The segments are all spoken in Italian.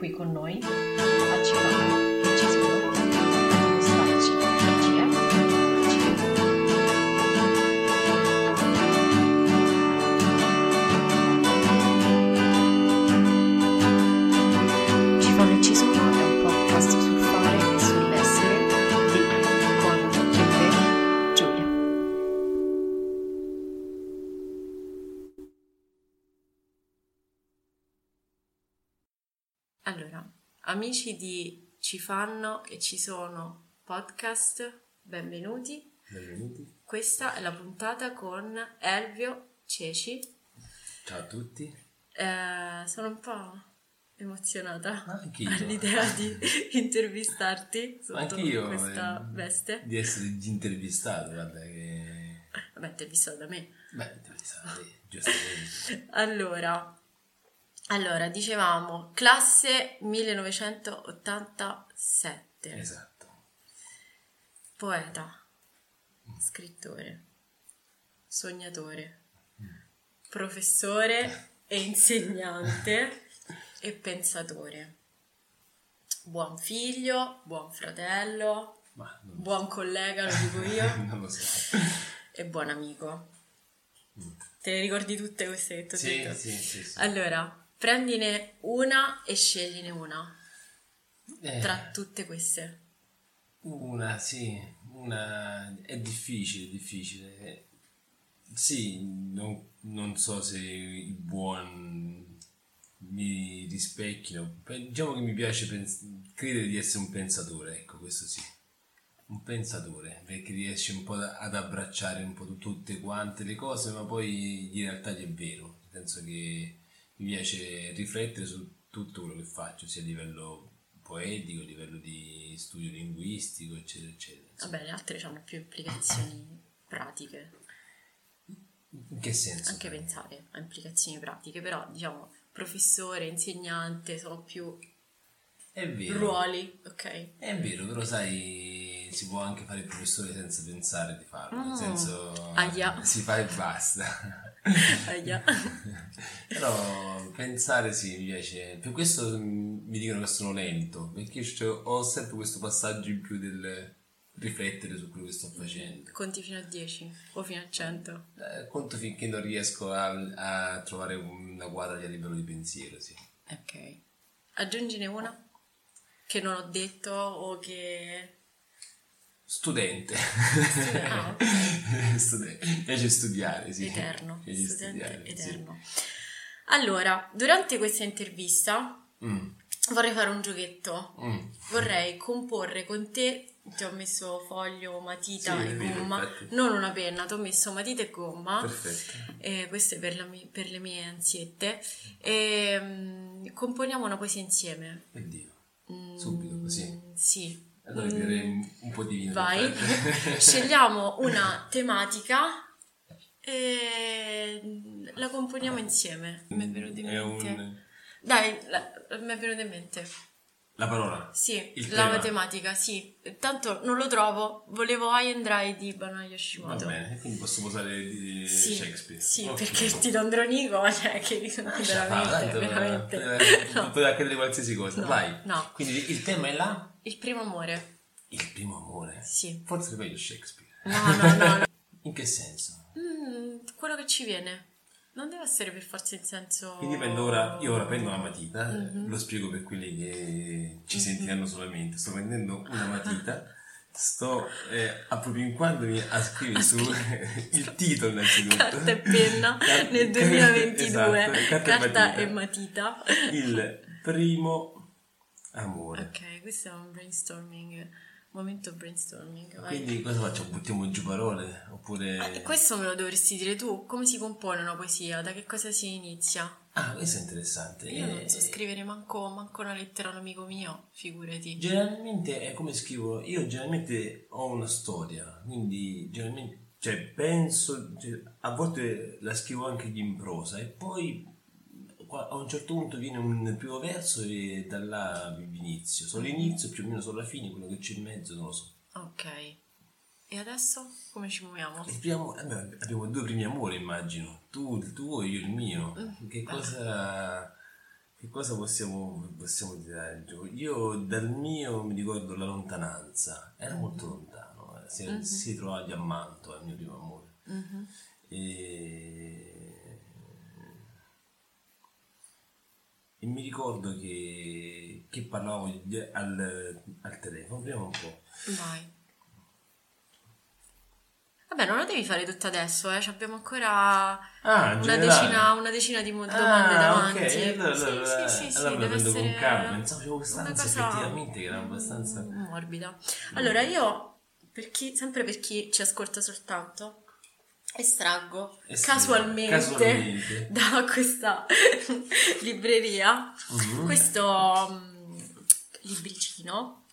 Qui con noi Allora, amici di Ci fanno e ci sono podcast, benvenuti. Benvenuti. Questa è la puntata con Elvio Ceci. Ciao a tutti. Eh, sono un po' emozionata Anch'io. all'idea di intervistarti sotto Anch'io. questa eh, veste. Di essere intervistato, guarda che... Vabbè, intervistato da me. Beh, intervistato, sì, giustamente. Allora, allora, dicevamo, classe 1987. Esatto. Poeta, scrittore, sognatore, professore e insegnante e pensatore. Buon figlio, buon fratello, buon collega, lo dico io, non lo so. e buon amico. Te le ricordi tutte queste che ti ho Sì, detto? sì, sì, sì. Allora, prendine una e scegline una Eh, tra tutte queste. Una, sì, una... È difficile, difficile. Sì, non, non so se i buoni mi rispecchino. Pe- Diciamo che mi piace pens- credere di essere un pensatore, ecco, questo sì. Un pensatore, perché riesce un po' ad abbracciare un po' tu- tutte quante le cose, ma poi in realtà è vero. Nel senso che mi piace riflettere su tutto quello che faccio, sia a livello poetico, a livello di studio linguistico, eccetera, eccetera. Insomma, Vabbè, le altre hanno più implicazioni pratiche. In che senso? Anche pensare a implicazioni pratiche, però diciamo professore, insegnante sono più È vero. ruoli, ok? È vero, però sai, si può anche fare il professore senza pensare di farlo, nel Mm. senso Ahia. si fa e basta. Ahia. però pensare sì, mi piace. Per questo mm, mi dicono che sono lento, perché ho sempre questo passaggio in più del riflettere su quello che sto facendo. Conti fino a 10 o fino a 100. Eh, conto finché non riesco a, a trovare una quadra a livello di pensiero, sì. Ok. Aggiungine una che non ho detto o che... Studente. Ah, ok. Studente. Piace studiare, sì. Eterno, piace studente studiare, sì. eterno. Allora, durante questa intervista Mm, vorrei fare un giochetto. mm. Vorrei comporre con te, ti ho messo foglio, matita Sì, e gomma, infatti. non una penna, ti ho messo matita e gomma. Perfetto. E questo è per, la per le mie ansiette. E mm, componiamo una poesia insieme. Oddio. Mm, Subito così. Sì. Allora Mm, direi un, un po' di vino. Vai, scegliamo una tematica e la componiamo insieme. Mi è venuto in È mente. un... Dai, la- mi è venuto in mente. La parola. Sì, Il la tema. matematica, sì. Tanto non lo trovo. Volevo I and I di Bana Va Yoshimoto. bene, quindi posso usare di Sì, Shakespeare. sì Ok. perché ti do Andronico, cioè che veramente, tanto, veramente. eh, No. Poteva accadere qualsiasi cosa. No, Vai. no. Quindi il tema è là? Il primo amore. Il primo amore. Sì. Forse meglio Shakespeare. No, no, no. no. In che senso? Mm, quello che ci viene. Non deve essere per forza in senso... Quindi prendo ora, io ora prendo la matita, Mhm. lo spiego per quelli che ci sentiranno solamente. Sto prendendo una matita Sto eh, appropinquandomi a scrivere su il titolo innanzitutto. Carta e penna Car- nel 2022, Esatto, carta, carta e e matita. matita. Il primo amore. Ok, questo è un brainstorming, momento brainstorming. vai. Quindi cosa facciamo? Buttiamo giù parole? Oppure... Eh, Questo me lo dovresti dire tu, come si compone una poesia, da che cosa si inizia? Ah, questo è interessante. Io non so Eh, scrivere manco, manco una lettera a un amico mio, figurati. Generalmente è come scrivo, io generalmente ho una storia, quindi generalmente, cioè penso, cioè, a volte la scrivo anche in prosa e poi a un certo punto viene un primo verso e da là inizio, solo l'inizio, più o meno solo la fine, quello che c'è in mezzo non lo so. Ok. E adesso come ci muoviamo? Il primo, eh abbiamo due primi amori immagino, tu il tuo e io il mio, Mm. che cosa... Che cosa possiamo, possiamo tirare giù? Io dal mio mi ricordo la lontananza, era Mm-hmm. molto lontano, eh, si, si trovava a Manto, il mio primo amore. Mhm. E... e mi ricordo che, che parlavamo di- al, al telefono, prima un po'. Vai. Vabbè, non la devi fare tutta adesso, eh. Abbiamo ancora Ah, una decina, una decina di mo- domande Ah, davanti. ok, allora, sì, allora, sì, sì, sì, allora deve prendo con essere calma, pensavo quest'ansia cosa effettivamente che era abbastanza... mm, morbida. Allora, io, per chi- sempre per chi ci ascolta soltanto, estraggo Estraggo, casualmente, casualmente. da questa libreria Mhm. questo mm, libricino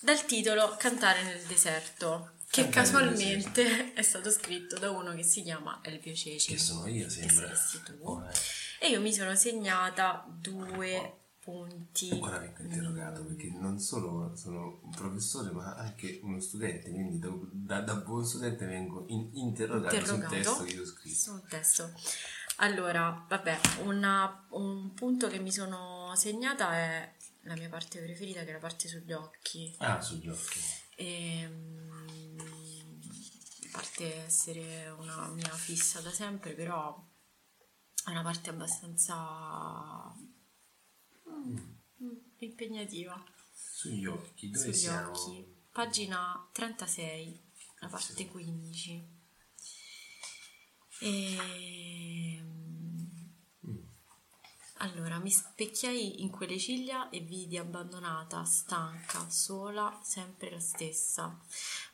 dal titolo Cantare nel deserto. Che Cantare casualmente è stato scritto da uno che si chiama Elvio Ceci. Che sono io, sembra. Oh, eh. E io mi sono segnata due punti. Ancora vengo interrogato perché non solo sono un professore ma anche uno studente, quindi da, da- da buon studente vengo in- interrogato, interrogato sul testo che io ho scritto. su un testo. Allora, vabbè, una- un punto che mi sono segnata è la mia parte preferita, che è la parte sugli occhi. Ah, sugli occhi. Ehm, a parte essere una mia fissa da sempre, però è una parte abbastanza mm, impegnativa. Sugli occhi, dove sugli siamo? occhi. Pagina 36, la parte 15. Ehm, Allora, mi specchiai in quelle ciglia e vidi abbandonata, stanca, sola, sempre la stessa.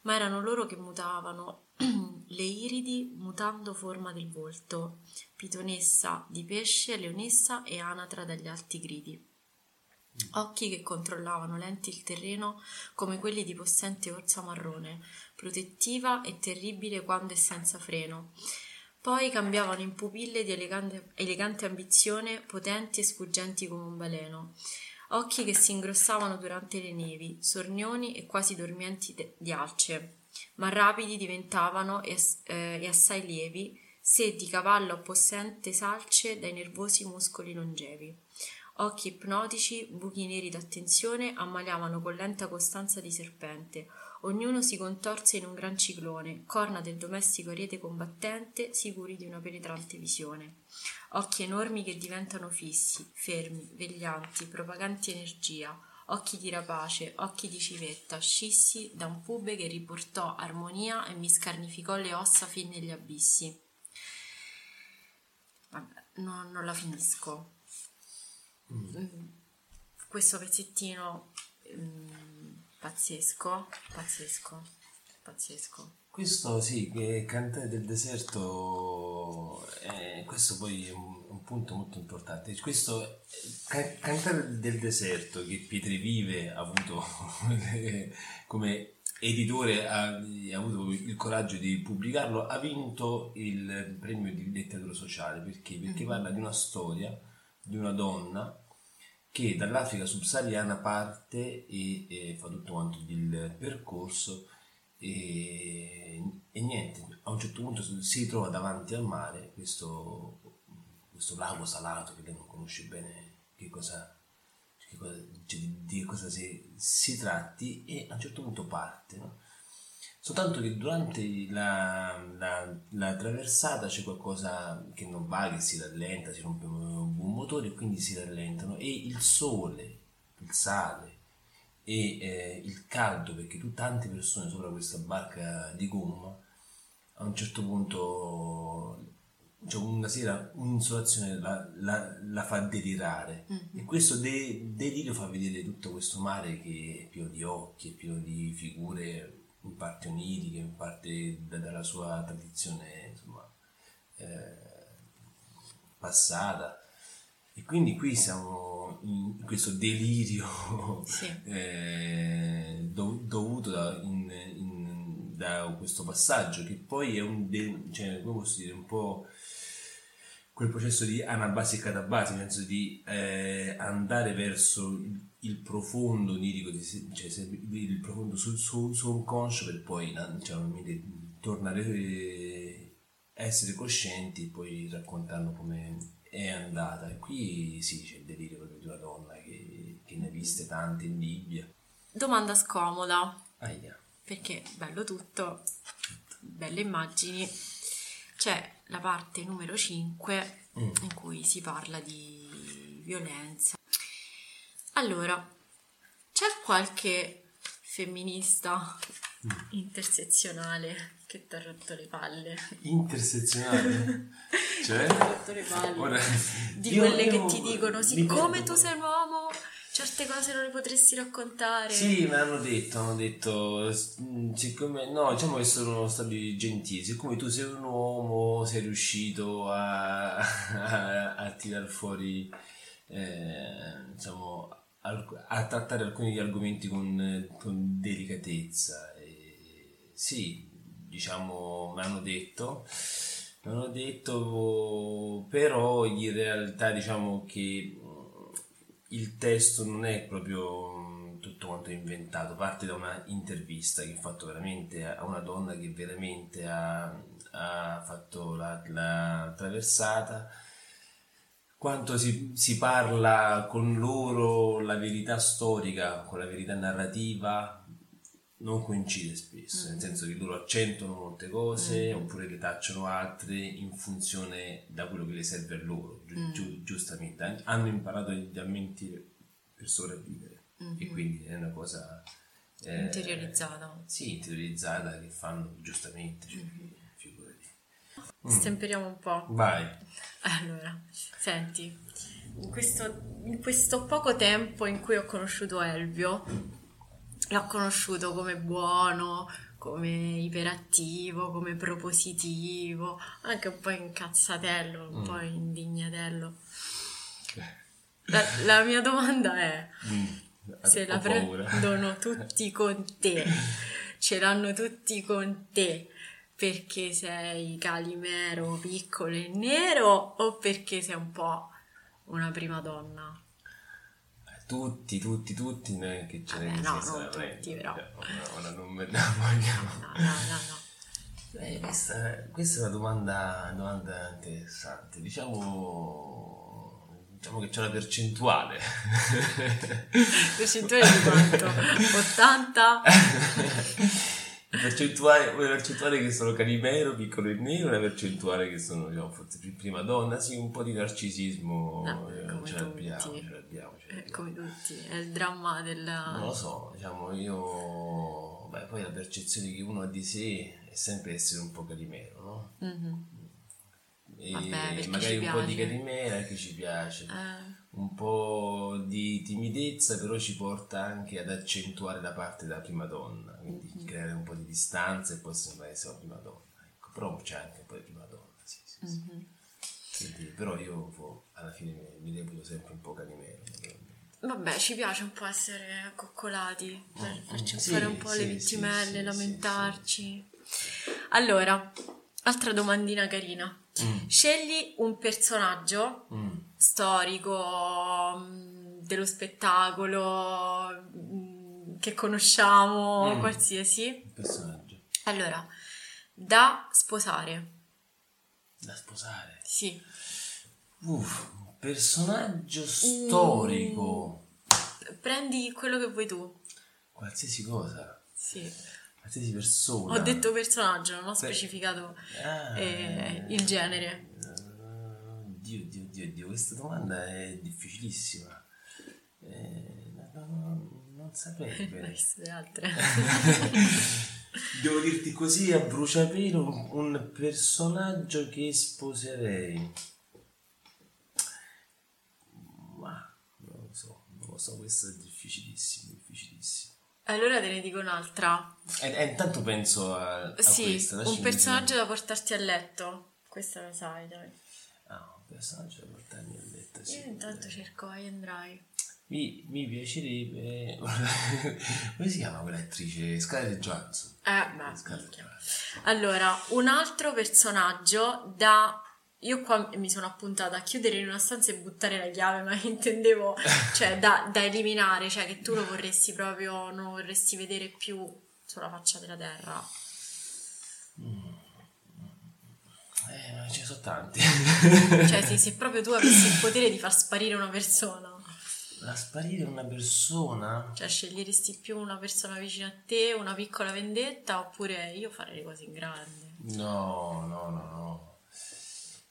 Ma erano loro che mutavano, le iridi mutando forma del volto, pitonessa di pesce, leonessa e anatra dagli alti gridi. Occhi che controllavano lenti il terreno come quelli di possente orsa marrone, protettiva e terribile quando è senza freno. Poi cambiavano in pupille di elegante, elegante ambizione, potenti e sfuggenti come un baleno. Occhi che si ingrossavano durante le nevi, sornioni e quasi dormienti de- di alce, ma rapidi diventavano e, eh, assai lievi, se di cavallo possente salce dai nervosi muscoli longevi. Occhi ipnotici, buchi neri d'attenzione, ammaliavano con lenta costanza di serpente. Ognuno si contorse in un gran ciclone, corna del domestico ariete combattente, sicuri di una penetrante visione. Occhi enormi che diventano fissi, fermi, veglianti, propaganti energia. Occhi di rapace, occhi di civetta, scissi da un pube che riportò armonia e mi scarnificò le ossa fin negli abissi. Vabbè, no- non la finisco. Mm, questo pezzettino mm, pazzesco, pazzesco, pazzesco. Questo sì, che cantare del deserto, eh, questo poi è un, un punto molto importante. Questo ca- cantare del deserto che Pietrivive ha avuto come editore, ha, ha avuto il coraggio di pubblicarlo, ha vinto il premio di letteratura sociale perché? Perché parla di una storia di una donna che dall'Africa subsahariana parte e, e fa tutto quanto il percorso e, e niente, a un certo punto si trova davanti al mare questo, questo lago salato che lei non conosce bene che cosa, che cosa- cioè di, di cosa si, si tratti e a un certo punto parte. no? Soltanto che durante la, la- la traversata c'è qualcosa che non va, che si rallenta, si rompe un buon motore e quindi si rallentano. E il sole, il sale e eh, il caldo, perché tu tante persone sopra questa barca di gomma, a un certo punto cioè una sera un'insolazione la, la- la fa delirare. E questo de- delirio fa vedere tutto questo mare che è pieno di occhi, è pieno di figure in parte oniriche, in parte da- dalla sua tradizione insomma eh, passata e quindi qui siamo in questo delirio Sì. eh, do- dovuto da, in- in- da questo passaggio che poi è un de- cioè, come posso dire un po' quel processo di anabasi e catabasi, nel senso di eh, andare verso il, il profondo onirico, cioè se- il profondo sul suo inconscio per poi cioè, tornare eh, a essere coscienti e poi raccontando come è andata. E qui sì, c'è il delirio proprio di una donna che, che ne ha viste tante in Libia. Domanda scomoda, Aia. perché bello tutto, belle immagini. C'è la parte numero 5 Mm. in cui si parla di violenza. Allora, c'è qualche femminista Mm. intersezionale che ti ha rotto le palle? Intersezionale? cioè? Ti ha rotto le palle. Ora, di quelle che ti dicono, siccome tu sei un uomo, certe cose non le potresti raccontare. Sì, me l'hanno detto, hanno detto, mm, siccome, no, diciamo che sono stati gentili, siccome tu sei un uomo, sei riuscito a, a, a tirar fuori, eh, diciamo, a trattare alcuni argomenti con, con delicatezza. E sì, diciamo, me l'hanno detto, me l'hanno detto, però in realtà diciamo che il testo non è proprio tutto quanto inventato, parte da una intervista che ho fatto veramente a una donna che veramente ha, ha fatto la, la traversata. Quanto si, si parla con loro la verità storica con la verità narrativa non coincide spesso, nel senso che loro accentuano molte cose oppure le tacciano altre in funzione da quello che le serve a loro, giu- giu- giustamente. Han- Hanno imparato a mentire per sopravvivere e quindi è una cosa... eh, Interiorizzata. Sì, interiorizzata che fanno giustamente, cioè, figurati. Stemperiamo un po'. Vai. Allora, senti, in questo, in questo poco tempo in cui ho conosciuto Elvio, l'ho conosciuto come buono, come iperattivo, come propositivo, anche un po' incazzatello, un po' indignatello. La, la mia domanda è, se Ho la paura. prendono tutti con te, ce l'hanno tutti con te, perché sei calimero, piccolo e nero o perché sei un po' una prima donna? Tutti, tutti, tutti, non è che ce Vabbè, ne no, non tutti, però. cioè, ora non me la vogliamo. No, no, no, no. Eh, questa, questa è una domanda, una domanda interessante. Diciamo, diciamo che c'è una percentuale. Percentuale di quanto? 80? Una percentuale, una percentuale che sono calimero, piccolo e nero, una percentuale che sono diciamo, forse prima donna, sì, un po' di narcisismo No, eh, ce l'abbiamo, ce l'abbiamo, ce Eh, l'abbiamo. come tutti, è il dramma del... Non lo so, diciamo, io... Beh, poi la percezione che uno ha di sé è sempre essere un po' calimero, no? Mhm. E Vabbè, magari un po' di piace. calimera che ci piace, Eh, un po' di timidezza però ci porta anche ad accentuare la parte della prima donna, quindi Mm-hmm. creare un po' di distanza e poi sembra essere una prima donna. Ecco, però c'è anche un po' di prima donna, sì, sì, sì. Mm-hmm. Quindi, però io boh, alla fine mi, mi reputo sempre un po' naturalmente. Vabbè, ci piace un po' essere accoccolati, per farci Mm, sì, fare un po' le vittimelle, lamentarci. Allora, altra domandina carina. Scegli un personaggio Mm. storico mm, dello spettacolo mm, che conosciamo, Mm. qualsiasi. Personaggio Allora, da sposare. da sposare. Sì. Uff, un personaggio storico. Prendi quello che vuoi tu. Qualsiasi cosa, Sì. Qualsiasi persona. Ho detto personaggio, non ho specificato Ah, eh, il genere. Dio, Dio, Dio, Dio, questa domanda è difficilissima. Eh, no, no, non saprei le altre? Devo dirti così a bruciapelo un- un personaggio che sposerei. Ma non lo so, non lo so, questo è difficilissimo, difficilissimo. Allora te ne dico un'altra. E, e intanto penso a, a sì, questa. lasciami un personaggio da portarti a letto. Questa la sai, dai. Ah, un personaggio da portarmi a letto, sì. Io intanto cerco I and Dry. Mi, mi piacerebbe... Come si chiama quell'attrice? Scarlett Johansson. Eh, beh, Scarlett. Johansson. Allora, un altro personaggio da... Io qua mi sono appuntata a chiudere in una stanza e buttare la chiave, ma intendevo, cioè, da, da eliminare, cioè che tu lo vorresti proprio, non vorresti vedere più sulla faccia della terra. Eh, ma ce ne sono tanti. Cioè, se, se proprio tu avessi il potere di far sparire una persona, La sparire una persona? cioè sceglieresti più una persona vicino a te, una piccola vendetta, oppure io farei le cose in grande. No, no, no, no.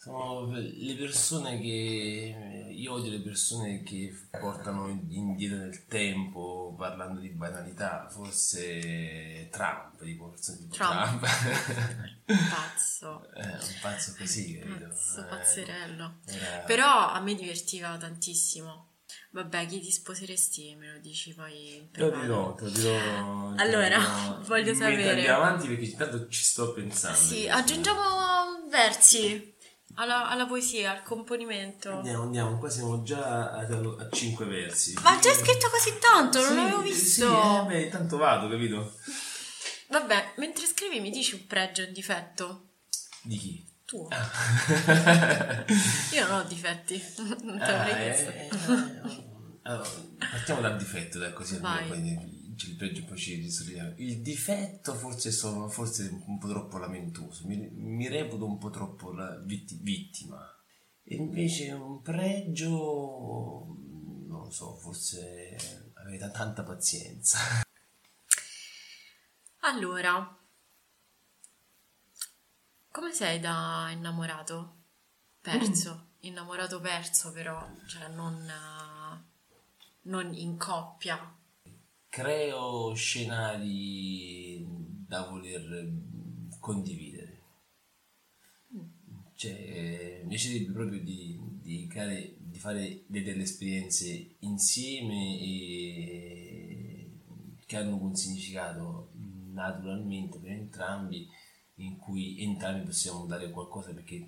Sono le persone che... Io odio le persone che portano indietro nel tempo parlando di banalità. Forse Trump, dico persone tipo Trump. Trump. Pazzo. Eh, un pazzo così, capito? Pazzo, Eh, pazzerello. era- Però a me divertiva tantissimo. Vabbè, chi ti sposeresti me lo dici poi Te lo dirò, te lo dirò. Allora, dirò. voglio sapere. Andiamo avanti perché intanto ci sto pensando. Sì, aggiungiamo versi alla, alla poesia, al componimento. Andiamo, andiamo, qua siamo già a, a 5 versi. Ma già scritto così tanto, non Sì, l'avevo Sì, visto. eh, beh, tanto vado, capito? Vabbè, mentre scrivi mi dici un pregio e un difetto. Di chi? Tuo. Ah, Io non ho difetti. non te l'avrei eh, chiesto. eh, allora, partiamo dal difetto, dai, così almeno poi il pregio poi ci risolviamo. Il difetto forse sono forse un po' troppo lamentoso, mi, mi reputo un po' troppo la vitti- vittima. E invece un pregio, non lo so, forse avere tanta pazienza. Allora, come sei da innamorato? Perso, innamorato perso però, cioè non, non in coppia. Creo scenari da voler condividere. Cioè, eh, mi piacerebbe proprio di, di, creare- di fare de- delle esperienze insieme che hanno un significato naturalmente per entrambi, in cui entrambi possiamo dare qualcosa perché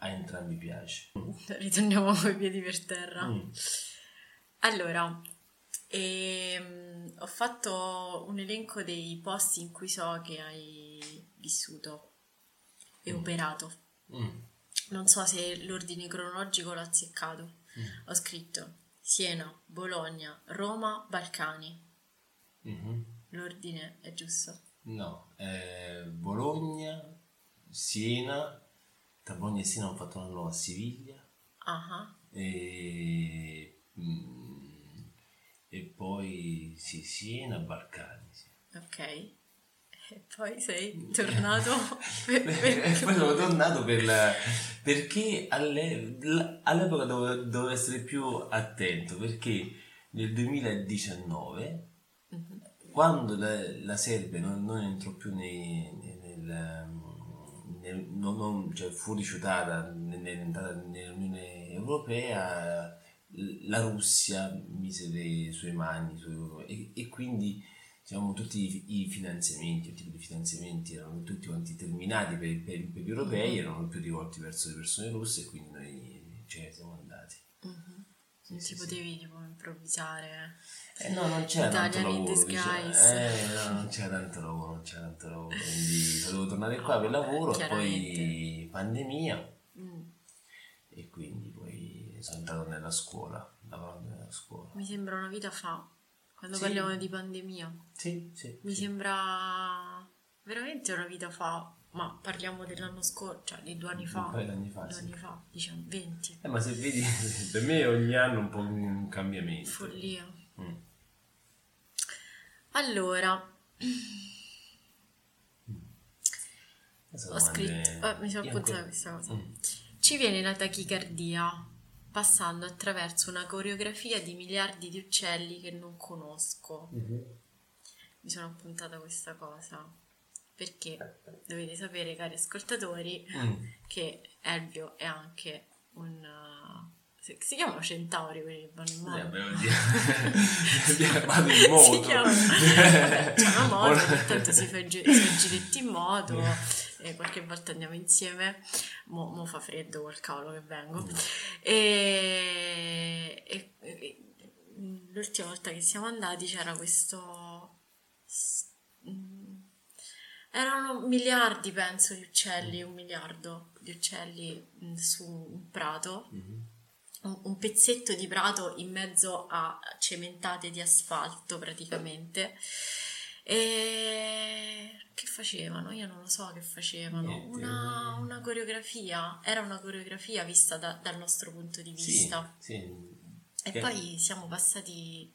a entrambi piace. Ritorniamo coi piedi per terra. Mm. Allora, ehm, ho fatto un elenco dei posti in cui so che hai vissuto e operato. Mm. Non so se l'ordine cronologico l'ho azzeccato. Ho scritto Siena, Bologna, Roma, Balcani. Mhm. L'ordine è giusto? No, eh, Bologna, Siena, tra Bologna e Siena ho fatto un anno a Siviglia Ah, e, mm, e poi sì, Siena, Balcani. Sì. ok. E poi sei tornato per- E per- poi sono tornato per la- perché alle- all'epoca dovevo, dovevo essere più attento perché nel 2019 quando la, la Serbia non, non entrò più nei, nel, nel- non, non- cioè fu rifiutata nel- nell'entrata nell'Unione Europea la Russia mise le sue mani su- e, e quindi diciamo, tutti i, i finanziamenti, il tipo di finanziamenti erano tutti quanti terminati per, per- per gli europei, erano più rivolti verso le persone russe e quindi noi ce ne siamo andati. non ti potevi tipo improvvisare. Eh no, non c'era tanto Italian in lavoro. diciamo. Eh, no, non c'era tanto lavoro, non c'era tanto lavoro. Quindi dovevo tornare qua per lavoro, e poi pandemia Mm. e quindi sono entrato nella scuola, lavorando nella scuola. Mi sembra una vita fa, quando Sì. parliamo di pandemia. Sì, sì. Mi sì. sembra veramente una vita fa, ma parliamo dell'anno scorso, cioè di due anni fa. Un paio d'anni fa, Due sì. anni fa, diciamo 20. Eh, ma se vedi, per me ogni anno un po' un cambiamento. Follia. Mm. Allora, ho scritto, eh, mi sono appuntata questa cosa. Mm. Ci viene la tachicardia. Passando attraverso una coreografia di miliardi di uccelli che non conosco. Mi sono appuntata questa cosa perché dovete sapere, cari ascoltatori, Mm. che Elvio è anche un... uh, si chiamano centauri quelli che vanno in Eh, abbiamo dire- vado in moto. Si chiamano vabbè, c'è una moto, ogni tanto si fa i gi- giretti in moto, e qualche volta andiamo insieme, mo, mo fa freddo col cavolo che vengo. E, e- e- l'ultima volta che siamo andati c'era questo... mm, erano miliardi, penso, di uccelli, un miliardo di uccelli mm, su un prato un, un pezzetto di prato in mezzo a cementate di asfalto praticamente. E che facevano? Io non lo so che facevano. Una, una coreografia, era una coreografia vista da- dal nostro punto di Sì, vista. sì. E Che- poi siamo passati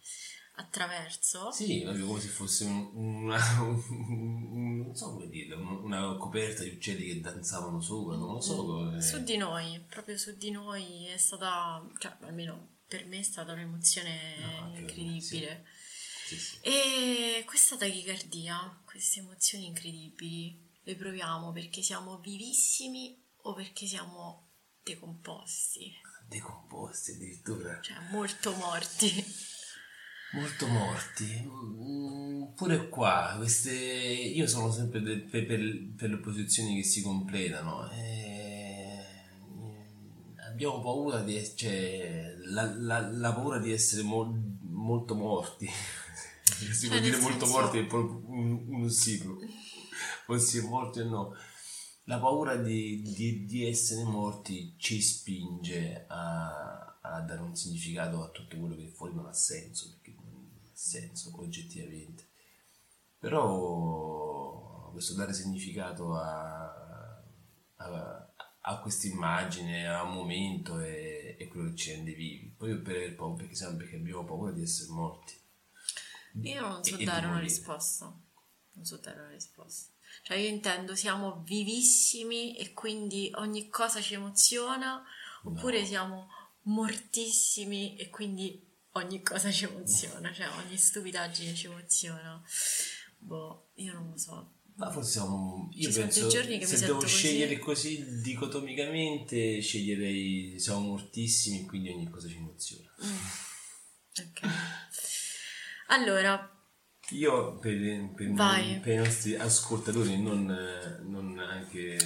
attraverso. Sì, proprio come se fosse un- una, un- non so come dirlo, un- una coperta di uccelli che danzavano sopra, non lo so. come- Su di noi, proprio su di noi è stata, cioè almeno per me è stata un'emozione No, me, incredibile. Sì, sì. E questa tachicardia, queste emozioni incredibili, le proviamo perché siamo vivissimi o perché siamo decomposti, Decomposti addirittura. cioè molto morti. Molto morti. Mm, pure qua, queste... io sono sempre de- per, per- per le opposizioni che si completano. e- Abbiamo paura di cioè, la, la- la paura di essere mol- molto morti. si può Cioè, nel dire molto morti è proprio un, un. O si è morti o no. La paura di, di- di essere morti ci spinge a, a dare un significato a tutto quello che fuori non ha senso, perché non ha senso oggettivamente. Però questo dare significato a, a, a questa immagine, a un momento è, è quello che ci rende vivi. Poi per perché, perché abbiamo paura di essere morti. Io non so E- e dare una risposta, non so dare una risposta. Cioè io intendo siamo vivissimi e quindi ogni cosa ci emoziona, oppure No. siamo mortissimi e quindi ogni cosa ci emoziona, cioè ogni stupidaggine ci emoziona. Boh, io non lo so. Ma forse siamo. Io Ci penso che se devo così. scegliere così dicotomicamente, sceglierei siamo mortissimi, quindi ogni cosa ci emoziona. Ok. Allora, Io per, per- per i nostri ascoltatori, non, non anche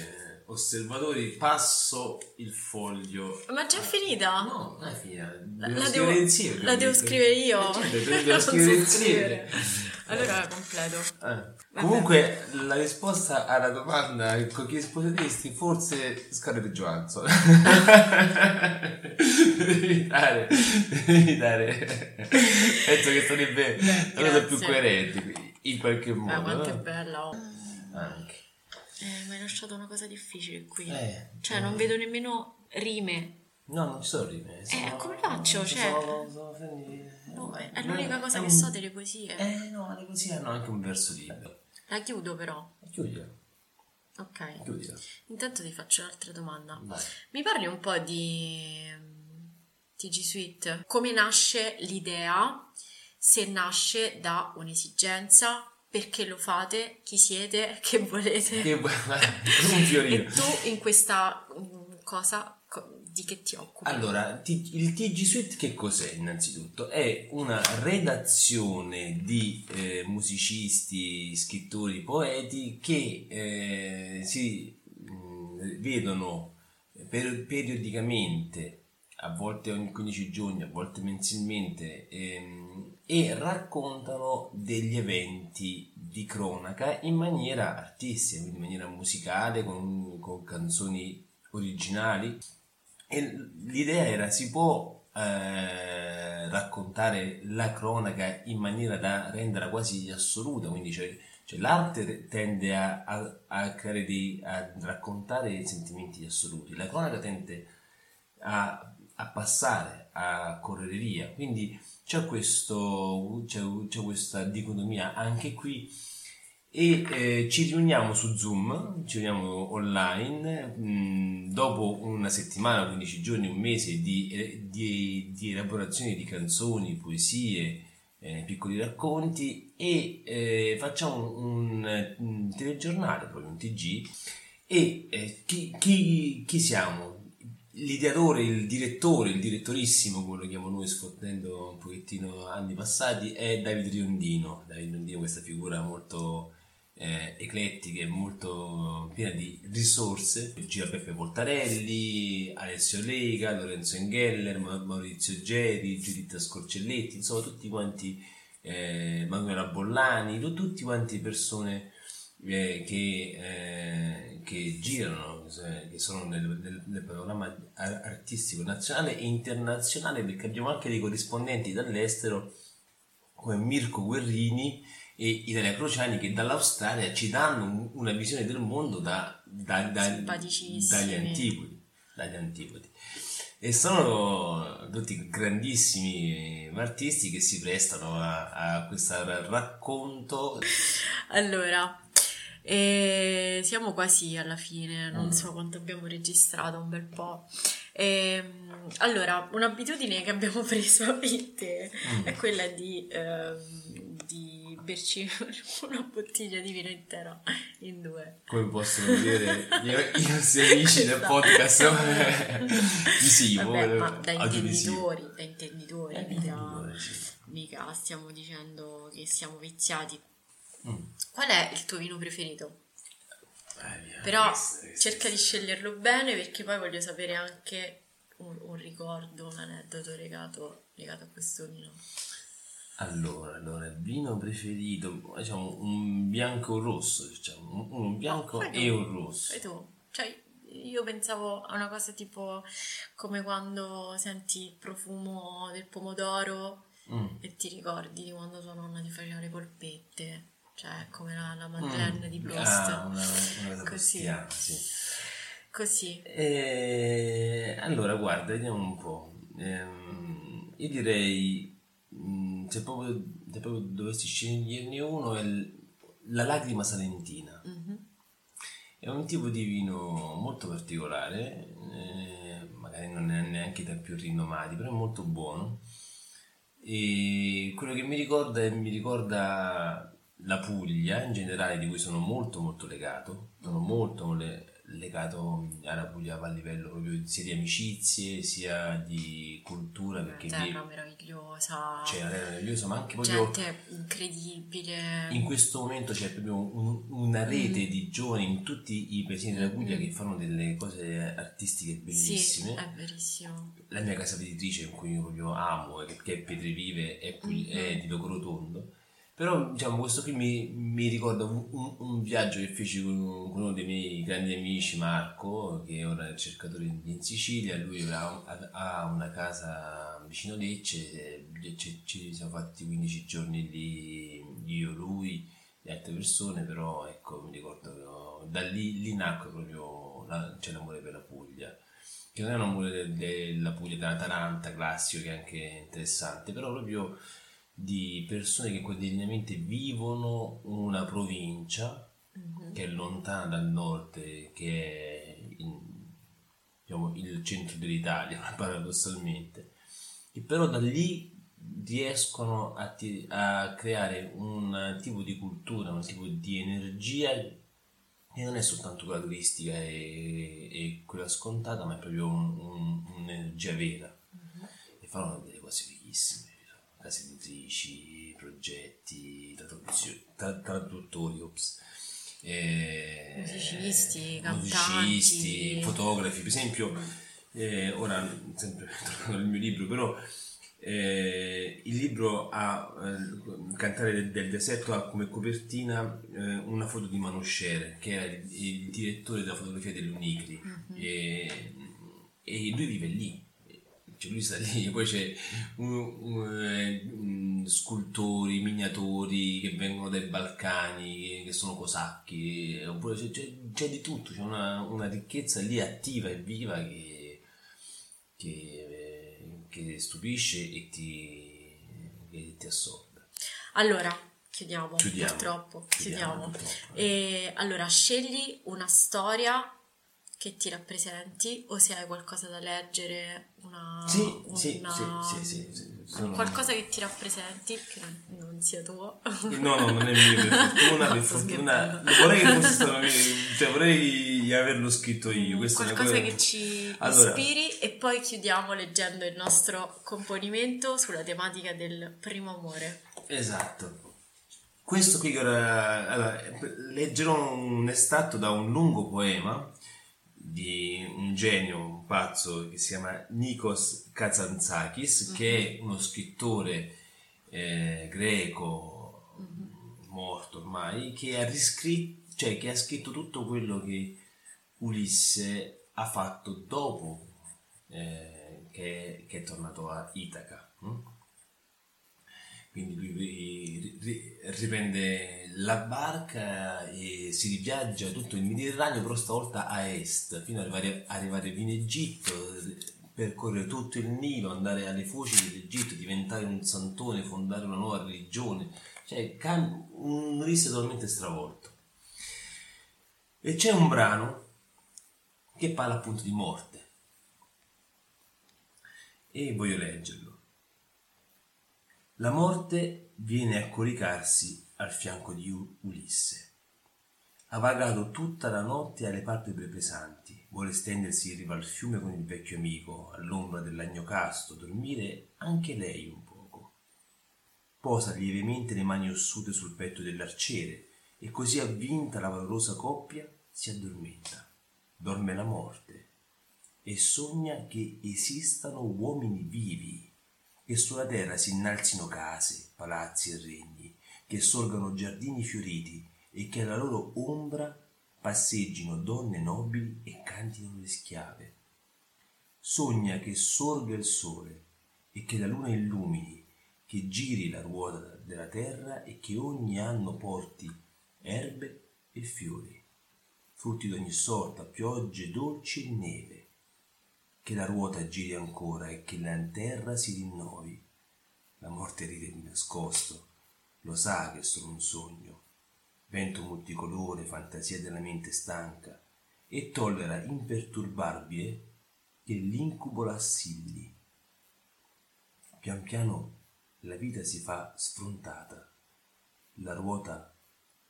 osservatori, passo il foglio. ma già è finita? No, non è finita. La, Devo la scrivere devo, insieme. la devo scrivere io? Eh, certo, devo, scrivere insieme. scrivere. Allora la completo. Eh. Comunque la risposta alla domanda con chi sposeresti forse Scarlett Johansson devi dare devi dare penso che sarebbe la cosa più coerente in qualche modo Ah, quanto è no? bella. oh. anche Eh, mi hai lasciato una cosa difficile qui. Eh, cioè, eh. non vedo nemmeno rime. no non ci sono rime sono- come faccio? ci Cioè- sono- sono No, è, è l'unica cosa è che un- so delle poesie. eh no le poesie hanno anche un verso libero La chiudo però. chiudila Ok. chiudila Intanto ti faccio un'altra domanda. vai Mi parli un po' di mm, TG Suite? Come nasce l'idea? Se nasce da un'esigenza? Perché lo fate? Chi siete? Che volete? che un fiorino E tu in questa mm, cosa co- di che ti occupi? Allora, il TG Suite che cos'è innanzitutto? È una redazione di eh, musicisti, scrittori, poeti che eh, si mh, vedono per- periodicamente, a volte ogni 15 giorni, a volte mensilmente, ehm, e raccontano degli eventi di cronaca in maniera artistica, quindi in maniera musicale, con, con canzoni originali. E l'idea era si può eh, raccontare la cronaca in maniera da renderla quasi assoluta, quindi cioè, cioè l'arte tende a, a- a dei, a raccontare sentimenti assoluti, la cronaca tende a, a passare, a correre via, quindi c'è, questo, c'è, c'è questa dicotomia anche qui e eh, ci riuniamo su Zoom, ci riuniamo online, mh, dopo una settimana, 15 giorni, un mese di, eh, di- di elaborazione di canzoni, poesie, eh, piccoli racconti e eh, facciamo un, un telegiornale, proprio un TG e eh, chi, chi- chi siamo? L'ideatore, il direttore, il direttorissimo, come lo chiamo noi sfottendo un pochettino anni passati, è Davide Riondino. Davide Riondino, questa figura molto eh, eclettica e molto piena di risorse. Gira Peppe Voltarelli, Alessio Lega, Lorenzo Engeller, Ma- Maurizio Geri, Giuditta Scorcelletti, insomma tutti quanti, eh, Manuela Bollani, tu- tutti quanti persone eh, che, eh, che girano, eh, che sono nel, nel- nel panorama ar- artistico nazionale e internazionale, perché abbiamo anche dei corrispondenti dall'estero come Mirko Guerrini e Italia Crociani che dall'Australia ci danno un- una visione del mondo da, da- da- dagli antipodi. Dagli antipodi. E sono tutti grandissimi artisti che si prestano a, a questo racconto Allora, eh, siamo quasi alla fine, non Mm. so quanto abbiamo registrato, un bel po'. Ehm, allora, un'abitudine che abbiamo preso a te Mm. è quella di, ehm, di berci una bottiglia di vino intera in due. come possono dire i, nostri amici del Esatto. podcast visivo Vabbè, eh, ma da intenditori, da intenditori, Eh, mica, mica stiamo dicendo che siamo viziati. Mm. Qual è il tuo vino preferito? Eh, Però cerca di sceglierlo bene perché poi voglio sapere anche un, un ricordo, un aneddoto legato, legato a questo vino. Allora, allora, il vino preferito, diciamo un bianco rosso, diciamo, un, bianco tu. e un rosso. E tu? Cioè, io pensavo a una cosa tipo come quando senti il profumo del pomodoro Mm. e ti ricordi di quando tua nonna ti faceva le polpette, cioè come la, la Madeleine di Proust. Ah, una, una Così. prustiana, sì. Così. Eh, allora, guarda, vediamo un po'. Ehm, io direi, mm, se proprio, se proprio dovessi sceglierne uno, è il- la lacrima salentina. Mhm. È un tipo di vino molto particolare, eh, magari non è neanche tra i più rinomati, però è molto buono. E quello che mi ricorda è mi ricorda la Puglia in generale, di cui sono molto molto legato. Sono molto le- legato alla Puglia a livello proprio sia di amicizie sia di cultura, perché terra meravigliosa, c'è una terra meravigliosa, ma anche proprio gente incredibile. in questo momento c'è proprio un- una rete di giovani in tutti i paesini della Puglia che fanno delle cose artistiche Sì, bellissime. è verissimo. La mia casa editrice, in cui io proprio amo, che è Pietrivive, è, Pugli- è di Logorotondo. Però diciamo, questo qui mi, mi ricorda un, un- viaggio che feci con, con uno dei miei grandi amici, Marco, che ora è ricercatore in, Sicilia. Lui ha, una casa vicino Lecce, e ci, ci siamo fatti 15 giorni lì, io, lui e altre persone, però ecco, mi ricordo che da lì, lì nacque proprio la- c'è l'amore per la Puglia che non è un amore de- della Puglia, della Taranta classico, che è anche interessante, però proprio di persone che quotidianamente vivono una provincia che è lontana dal nord, che è in- diciamo, il centro dell'Italia, paradossalmente, che però da lì riescono a, ti- a creare un tipo di cultura, un tipo di energia che non è soltanto quella turistica e, e quella scontata, ma è proprio un- un- un'energia vera. E fanno delle cose fighissime, case editrici, progetti, traduttori, ops. eh, Musicisti, musicisti, cantanti. fotografi, per esempio, eh, ora sempre tornando al mio libro, però eh, il libro ha eh, Cantare del, del deserto ha come copertina eh, una foto di Manoscere che era il, il direttore della fotografia dell'Unicri e, e lui vive lì cioè lui sta lì poi c'è un- un, eh, un- scultori, miniatori che vengono dai Balcani che sono cosacchi oppure c'è, c'è- c'è di tutto c'è una, una ricchezza lì attiva e viva che che, eh, che stupisce e ti, che ti assorbe. Allora, chiudiamo, Chiudiamo. purtroppo. Chiudiamo, Chiudiamo. purtroppo. E allora scegli una storia che ti rappresenti o se hai qualcosa da leggere, una, Sì, sì, una- sì, sì, sì, sono- qualcosa che ti rappresenti, che non sia tuo. No, no, non è mio per fortuna, per No, sto fortuna. Vorrei che fosse stato mio, cioè vorrei averlo scritto io. Questa è una qualcosa cosa- che ci Allora, ispiri e poi chiudiamo leggendo il nostro componimento sulla tematica del primo amore. Esatto. Questo qui allora, leggerò un estratto da un lungo poema di un genio, un pazzo che si chiama Nikos Kazantzakis, che è uno scrittore eh, greco morto ormai, che ha riscritto, cioè che ha scritto tutto quello che Ulisse ha fatto dopo eh, che, che è tornato a Itaca. Quindi lui ri- ri- riprende la barca e si riviaggia tutto il Mediterraneo, però stavolta a est, fino ad arrivare, arrivare in Egitto, percorrere tutto il Nilo, andare alle foci dell'Egitto, diventare un santone, fondare una nuova religione. Cioè, un Ulisse totalmente stravolto. E c'è un brano che parla appunto di morte. E voglio leggerlo. La morte viene a coricarsi al fianco di Ulisse. Ha vagato tutta la notte alle palpebre pesanti, vuole stendersi in riva al fiume con il vecchio amico, all'ombra dell'agno casto, dormire anche lei un poco. Posa lievemente le mani ossute sul petto dell'arciere e così avvinta la valorosa coppia si addormenta. Dorme la morte e sogna che esistano uomini vivi, che sulla terra si innalzino case, palazzi e regni, che sorgano giardini fioriti e che alla loro ombra passeggino donne nobili e cantino le schiave. Sogna che sorga il sole e che la luna illumini, che giri la ruota della terra e che ogni anno porti erbe e fiori, frutti d'ogni sorta, piogge dolci e neve che la ruota giri ancora e che la terra si rinnovi. La morte ride di nascosto, lo sa che sono un sogno, vento multicolore, fantasia della mente stanca, e tollera imperturbabile che l'incubo la assilli. Pian piano la vita si fa sfrontata, la ruota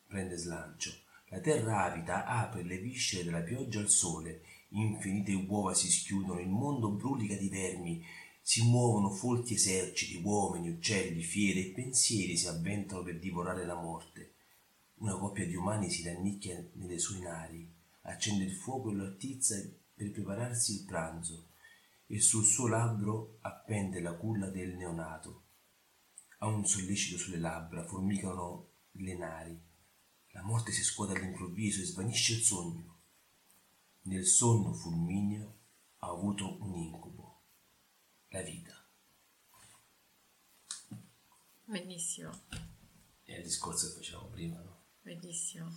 prende slancio, la terra avida apre le viscere della pioggia al sole, infinite uova si schiudono, il mondo brulica di vermi, si muovono folti eserciti, uomini, uccelli, fiere e pensieri si avventano per divorare la morte. Una coppia di umani si rannicchia nelle sue nari, accende il fuoco e lo attizza per prepararsi il pranzo, e sul suo labbro appende la culla del neonato. Ha un sollecito sulle labbra, formicano le nari. La morte si scuote all'improvviso e svanisce il sogno. Nel sonno fulmineo ha avuto un incubo, la vita. Bellissimo, È il discorso che facevamo prima, no? bellissimo,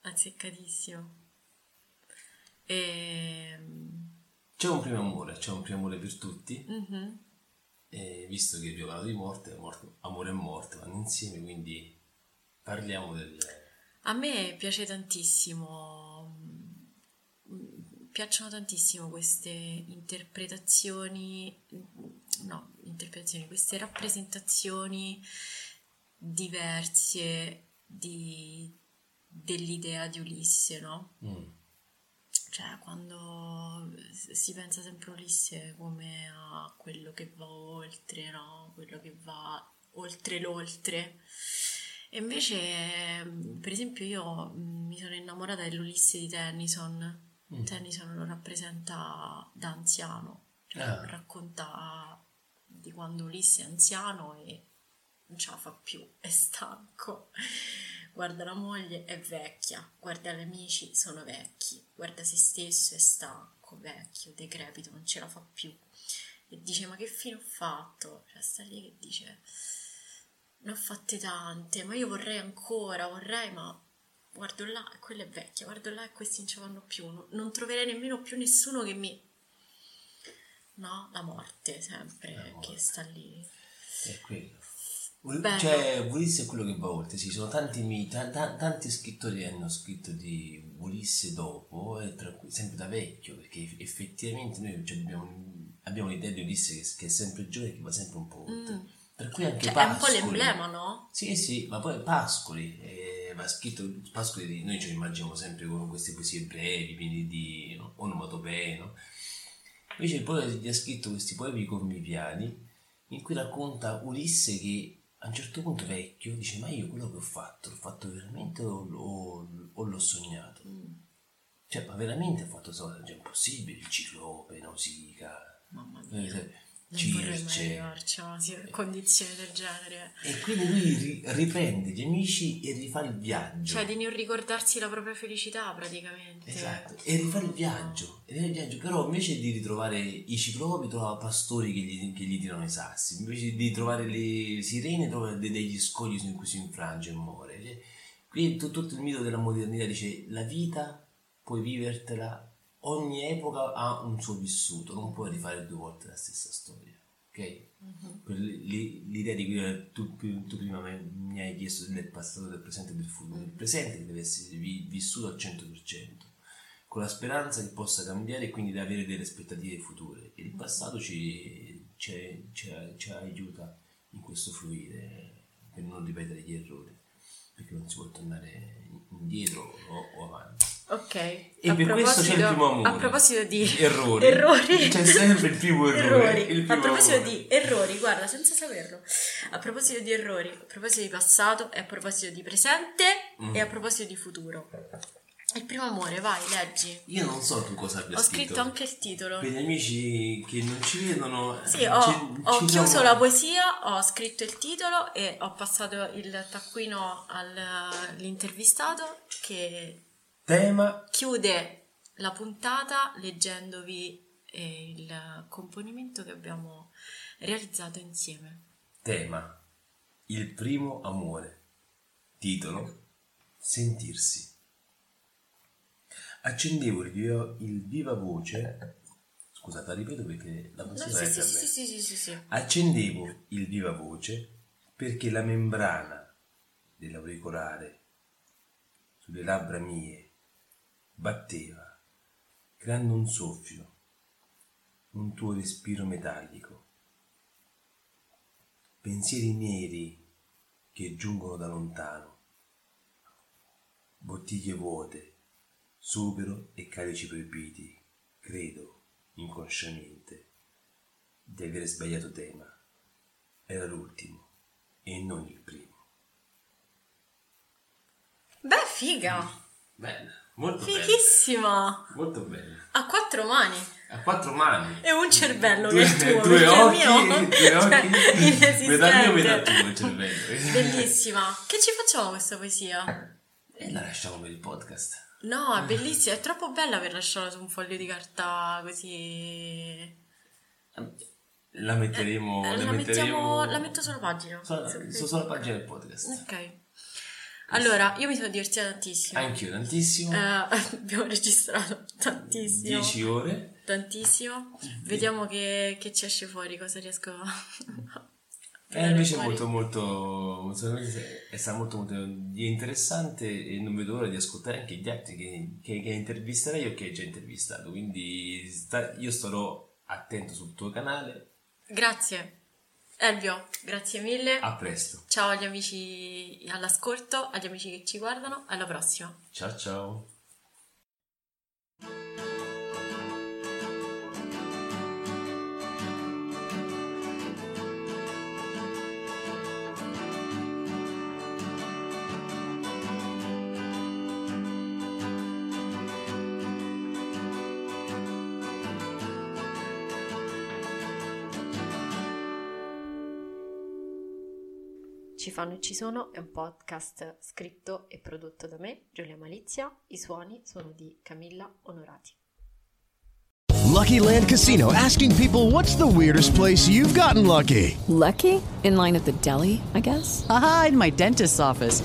azzeccatissimo. Ehm, C'è un primo amore, c'è un primo amore per tutti, mhm. e visto che vi ho parlato di morte, morte- amore e morte vanno insieme, quindi parliamo del... A me piace tantissimo, piacciono tantissimo queste interpretazioni, no, interpretazioni, queste rappresentazioni diverse di- dell'idea di Ulisse, no? Mm, Cioè, quando si pensa sempre a Ulisse come a quello che va oltre, no? Quello che va oltre l'oltre. E invece, per esempio, io mm, mi sono innamorata dell'Ulisse di Tennyson. Mm. Tennyson lo rappresenta da anziano, cioè Ah. racconta di quando Ulisse è anziano e non ce la fa più, è stanco. Guarda la moglie, è vecchia, guarda gli amici, sono vecchi, guarda se stesso, è stanco, vecchio, decrepito, non ce la fa più. E dice, ma che fine ho fatto? Cioè, sta lì che dice, ne ho fatte tante, ma io vorrei ancora, vorrei, ma guardo là e quella è vecchia, guardo là e questi non ce la fanno più, non, non troverei nemmeno più nessuno che mi... No, la morte sempre La morte. che sta lì. è quello. Bello. Cioè, Ulisse è quello che va oltre, sì, sono tanti, ta- ta- tanti scrittori che hanno scritto di Ulisse dopo, e cui- sempre da vecchio, perché effettivamente noi cioè, abbiamo, abbiamo l'idea di Ulisse che, che è sempre giovane e che va sempre un po' oltre. Per cui anche Cioè, è un po' Pascoli- l'emblema, no? Sì, sì, ma poi Pascoli, eh, va scritto, Pascoli noi ce lo immaginiamo sempre con queste poesie brevi, pieni di no, onomatopee, no? Invece poi gli ha scritto questi poemi conviviali in cui racconta Ulisse che a un certo punto vecchio dice ma io quello che ho fatto l'ho fatto veramente o, o- o l'ho sognato? Cioè, ma veramente ho fatto cosa già impossibile, il ciclope, Nausicaa, Mamma eh, mia. vorrei mai Circe. si- condizione del genere. E quindi lui ri- riprende gli amici e rifà il viaggio. Cioè, di non ricordarsi la propria felicità, praticamente. Esatto, e rifare il viaggio, e il viaggio, però invece di ritrovare i ciclopi trova pastori che gli, che gli tirano i sassi, invece di trovare le sirene trova de- degli scogli in cui si infrange e muore. Cioè, qui tu- tutto il mito della modernità dice la vita puoi vivertela, ogni epoca ha un suo vissuto, non puoi rifare due volte la stessa storia, ok? L- L'idea di cui tu, tu prima mi hai chiesto del passato, del presente e del futuro, il presente deve essere vi- vissuto al 100%, con la speranza che possa cambiare e quindi di avere delle aspettative future. E il passato ci, ci- ci- ci aiuta in questo fluire, per non ripetere gli errori, perché non si può tornare indietro o, o avanti. Ok. E a per questo c'è il proposito- primo amore. A proposito di Errori. errori. C'è sempre il primo errore, Errori. il primo a proposito amore. di errori, guarda, senza saperlo. A proposito di errori, a proposito di passato, e a proposito di presente Mm. e a proposito di futuro. Il primo amore, vai, leggi. Io non so tu cosa abbia Ho scritto anche il titolo. Per gli amici che non ci vedono, Sì, ho, ci- ho ci chiuso siamo- la poesia, ho scritto il titolo e ho passato il taccuino all'intervistato che tema. Chiude la puntata leggendovi eh, il componimento che abbiamo realizzato insieme. tema. Il primo amore. Titolo. Sentirsi. Accendevo il viva, il viva voce. Scusate ripeto perché la No, poesia sì, sì, sì, sì, sì, sì. Accendevo il viva voce perché la membrana dell'auricolare sulle labbra mie batteva, creando un soffio, un tuo respiro metallico. Pensieri neri che giungono da lontano, bottiglie vuote, supero e calici proibiti, credo, inconsciamente, di aver sbagliato tema. Era l'ultimo e non il primo. Beh, figa! Bene, molto Fighissima! Molto bene. A quattro mani A quattro mani. e un cervello Due, che è tuo, due occhi, mio due cioè, occhi. inesistente. Metà mio, metà tuo il cervello. Bellissima. Che ci facciamo questa poesia? E la lasciamo per il podcast. No, è bellissima, è troppo bella per lasciarla su un foglio di carta così. La metteremo. Eh, la, la, metteremo mettiamo, la metto sulla pagina. Sulla, Su- su- sulla pagina del podcast. Ok. Allora, io mi sono divertita tantissimo. Anch'io tantissimo. Eh, abbiamo registrato tantissimo. 10 ore. Tantissimo. Vediamo che, che ci esce fuori, cosa riesco a. tirare Eh, invece fuori. molto molto è stato molto molto interessante e non vedo l'ora di ascoltare anche gli altri che, che, che intervisterai o che hai già intervistato quindi sta- io starò attento sul tuo canale Grazie. Elvio, grazie mille. a presto Ciao agli amici all'ascolto, agli amici che ci guardano. Alla prossima. ciao ciao fanno e ci sono è un podcast scritto e prodotto da me, Giulia Malizia. I suoni sono di Camilla Onorati. Lucky Land Casino asking people what's the weirdest place you've gotten lucky? Lucky? In line at the deli, I guess? Aha, in my dentist's office.